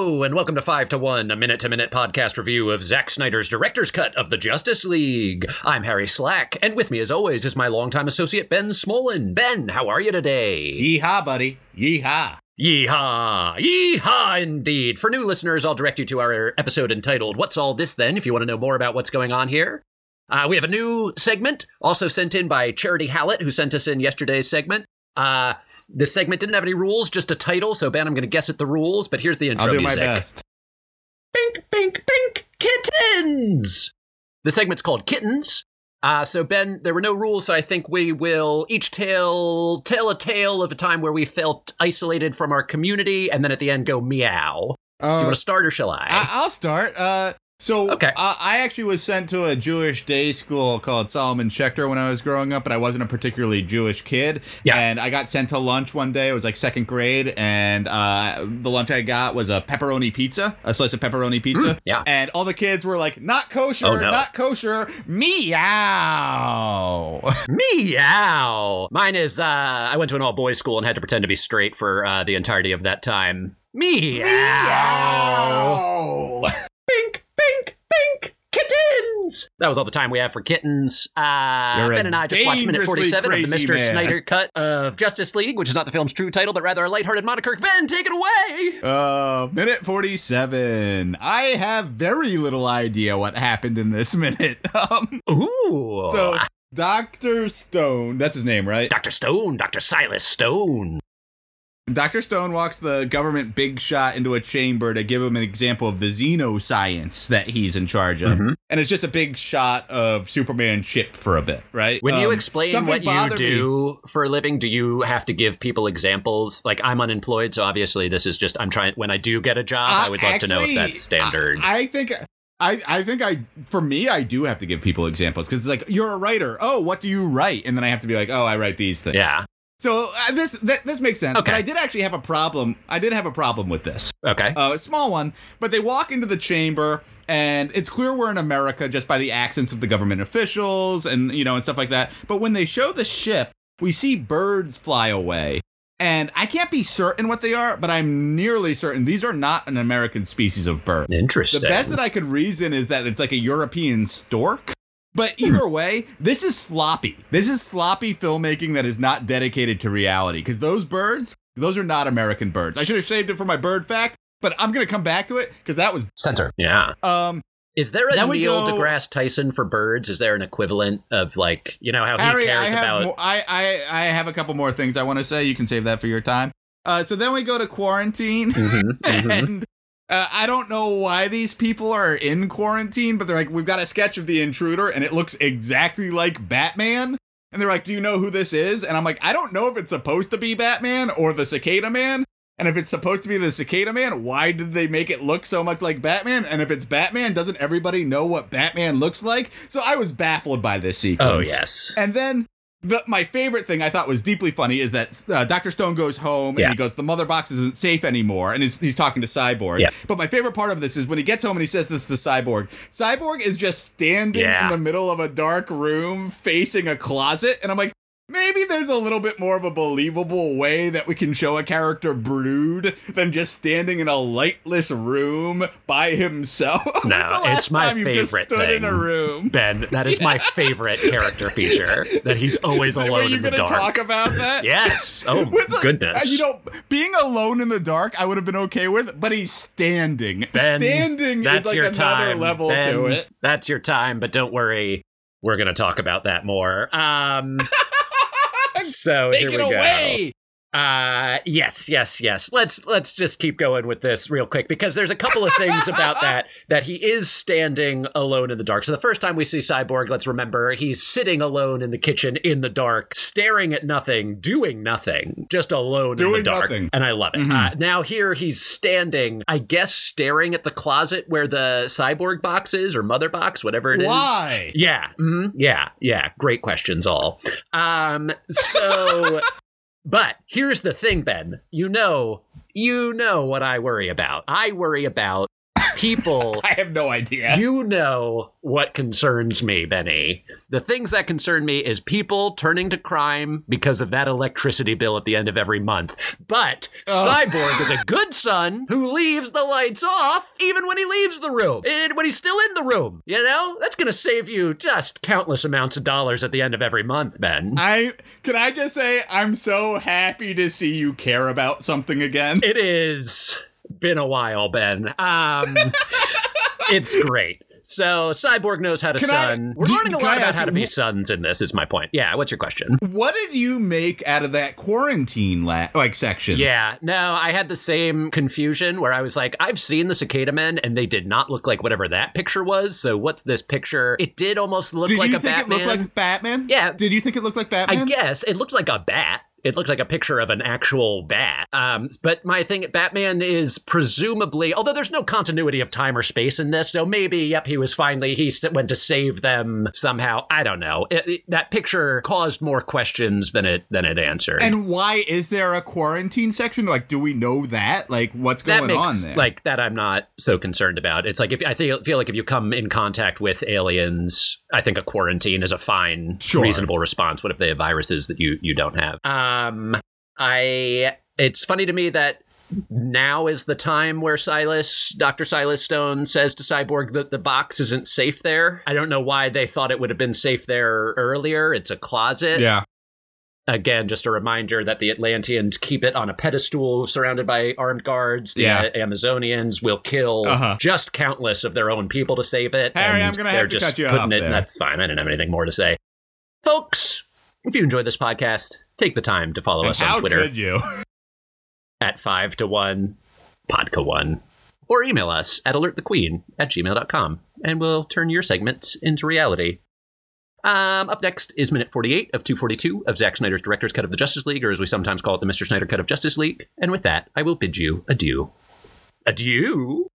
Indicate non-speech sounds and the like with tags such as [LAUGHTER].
Hello, and welcome to 5 to 1, a minute to minute podcast review of Zack Snyder's director's cut of the Justice League. I'm Harry Slack, and with me, as always, is my longtime associate Ben Smolin. Ben, how are you today? Yeehaw, buddy. Yeehaw. Yeehaw! Yeehaw indeed! For new listeners, I'll direct you to our episode entitled What's All This Then, if you want to know more about what's going on here. Uh, we have a new segment, also sent in by Charity Hallett, who sent us in yesterday's segment. Uh, this segment didn't have any rules, just a title. So Ben, I'm going to guess at the rules, but here's the intro I'll do music. my best. Bink, bink, bink, kittens. The segment's called Kittens. Uh, so Ben, there were no rules, so I think we will each tell tell a tale of a time where we felt isolated from our community, and then at the end go meow. Do you Uh, want to start or shall I? I- I'll start. Uh, so Okay. uh, I actually was sent to a Jewish day school called Solomon Schechter when I was growing up, but I wasn't a particularly Jewish kid. Yeah. And I got sent to lunch one day. It was like second grade, and uh, the lunch I got was a pepperoni pizza, a slice of pepperoni pizza. yeah. And all the kids were like, "Not kosher, Oh, no. not kosher, meow." [LAUGHS] Meow. Mine is uh I went to an all boys school and had to pretend to be straight for uh, the entirety of that time. Meow. Meow. Bink, bink, bink. Kittens. That was all the time we have for kittens. Uh, ben and I just watched minute 47 of the Mr. man. Snyder cut [LAUGHS] of Justice League, which is not the film's true title, but rather a lighthearted moniker. Ben, take it away. Uh, minute 47. I have very little idea what happened in this [LAUGHS] minute. Um, Ooh. so, Dr. Stone, that's his name, right? Dr. Stone, Dr. Silas Stone. Dr. Stone walks the government big shot into a chamber to give him an example of the xenoscience that he's in charge of. Mhm. And it's just a big shot of Superman chip for a bit, right? When you Um, explain what you bothered me. do for a living, do you have to give people examples? Like I'm unemployed, so obviously this is just I'm trying. When I do get a job, Uh, I would love to know if that's standard. I, I think. I, I think I for me I do have to give people examples because it's like you're a writer oh what do you write and then I have to be like oh I write these things yeah. So uh, this th- this makes sense Okay. but I did actually have a problem I did have a problem with this Okay. uh, a small one but they walk into the chamber and it's clear we're in America just by the accents of the government officials and you know and stuff like that but when they show the ship we see birds fly away and I can't be certain what they are but I'm nearly certain these are not an American species of bird Interesting. the best that I could reason is that it's like a European stork. But either way, this is sloppy. This is sloppy filmmaking that is not dedicated to reality. Because those birds, those are not American birds. I should have saved it for my bird fact, but I'm gonna come back to it because that was Center. Yeah. um Is there a Then Neil go- deGrasse Tyson for birds? Is there an equivalent of like you know how he Harry. I cares have about? more, I, I I have a couple more things I want to say. You can save that for your time. Uh, so then we go to quarantine. Mhm, mhm. [LAUGHS] and uh, I don't know why these people are in quarantine, but they're like, we've got a sketch of the intruder, and it looks exactly like Batman. And they're like, do you know who this is? And I'm like, I don't know if it's supposed to be Batman or the Cicada Man. And if it's supposed to be the Cicada Man, why did they make it look so much like Batman? And if it's Batman, doesn't everybody know what Batman looks like? So I was baffled by this sequence. Oh yes. And then the, my favorite thing I thought was deeply funny is that uh, Dr. Stone goes home Yeah. and he goes, the mother box isn't safe anymore. And he's, he's talking to Cyborg. Yeah. But my favorite part of this is when he gets home and he says this to Cyborg. Cyborg is just standing Yeah. in the middle of a dark room facing a closet. And I'm like, Maybe there's a little bit more of a believable way that we can show a character brood than just standing in a lightless room by himself. [LAUGHS] No, it's my favorite stood in thing. a room. Ben, that is my [LAUGHS] favorite character feature. That he's [LAUGHS] always alone in the gonna dark. talk about that? Yes. Oh With goodness. You know, being alone in the dark, I would have been okay with, but he's standing. Ben, standing that's is like your another time. level Ben, to it. That's your time, but don't worry. We're going to talk about that more. Um so Take here it we go. Uh yes, yes, yes. Let's let's just keep going with this real quick because there's a couple of things about [LAUGHS] that that he is standing alone in the dark. So the first time we see Cyborg, let's remember he's sitting alone in the kitchen in the dark, staring at nothing, doing nothing, just alone in the dark. nothing. And I love it. Mhm. Uh, now here he's standing, I guess staring at the closet where the Cyborg box is or mother box, whatever it is. Why? Yeah. mhm, Yeah. Yeah. Great questions, all. Um, so, [LAUGHS] but here's the thing, Ben. You know, you know what I worry about. I worry about people [LAUGHS] I have no idea. You know what concerns me, Benny. The things that concern me is people turning to crime because of that electricity bill at the end of every month. But oh. Cyborg is a good son who leaves the lights off even when he leaves the room. And when he's still in the room. You know? That's gonna save you just countless amounts of dollars at the end of every month, Ben. I can I just say I'm so happy to see you care about something again. It is been a while, Ben. Um [LAUGHS] it's great. So Cyborg knows how to Can I- son. We're do- learning a lot I about how to be sons in this. Is my point. Yeah. What's your question? What did you make out of that quarantine la- like section? Yeah. No, I had the same confusion where I was like, I've seen the Cicada Men, and they did not look like whatever that picture was. So what's this picture? It did almost look Did like you a think Batman. it looked like Batman? Yeah. Did you think it looked like Batman? I guess it looked like a bat. It looked like a picture of an actual bat. Um, but my thing, Batman is presumably, although there's no continuity of time or space in this, so maybe, yep, he was finally, he went to save them somehow. I don't know. It- it- that picture caused more questions than it than it answered. And why is there a quarantine section? Like, do we know that? Like, what's that going makes on there? like that I'm not so concerned about. It's like if I feel feel like if you come in contact with aliens, I think a quarantine is a fine, Sure. reasonable response. What if they have viruses that you you don't have? Um, I it's funny to me that now is the time where Silas, Dr. Silas Stone says to Cyborg that the box isn't safe there. I don't know why they thought it would have been safe there earlier. It's a closet. yeah. Again, just a reminder that the Atlanteans keep it on a pedestal surrounded by armed guards. The Yeah. Amazonians will kill Uh-huh. just countless of their own people to save it. Harry, and I'm gonna they're have to just cut you putting off it, there. That's fine. I didn't have anything more to say. Folks, if you enjoy this podcast, take the time to follow And us on Twitter could you? [LAUGHS] at 5 to 1, podca 1, or email us at alertthequeen at gmail.com, and we'll turn your segments into reality. Um, up next is minute 48 of 242 of Zack Snyder's Director's Cut of the Justice League, or as we sometimes call it, the Mr. Snyder Cut of Justice League. And with that, I will bid you adieu. Adieu.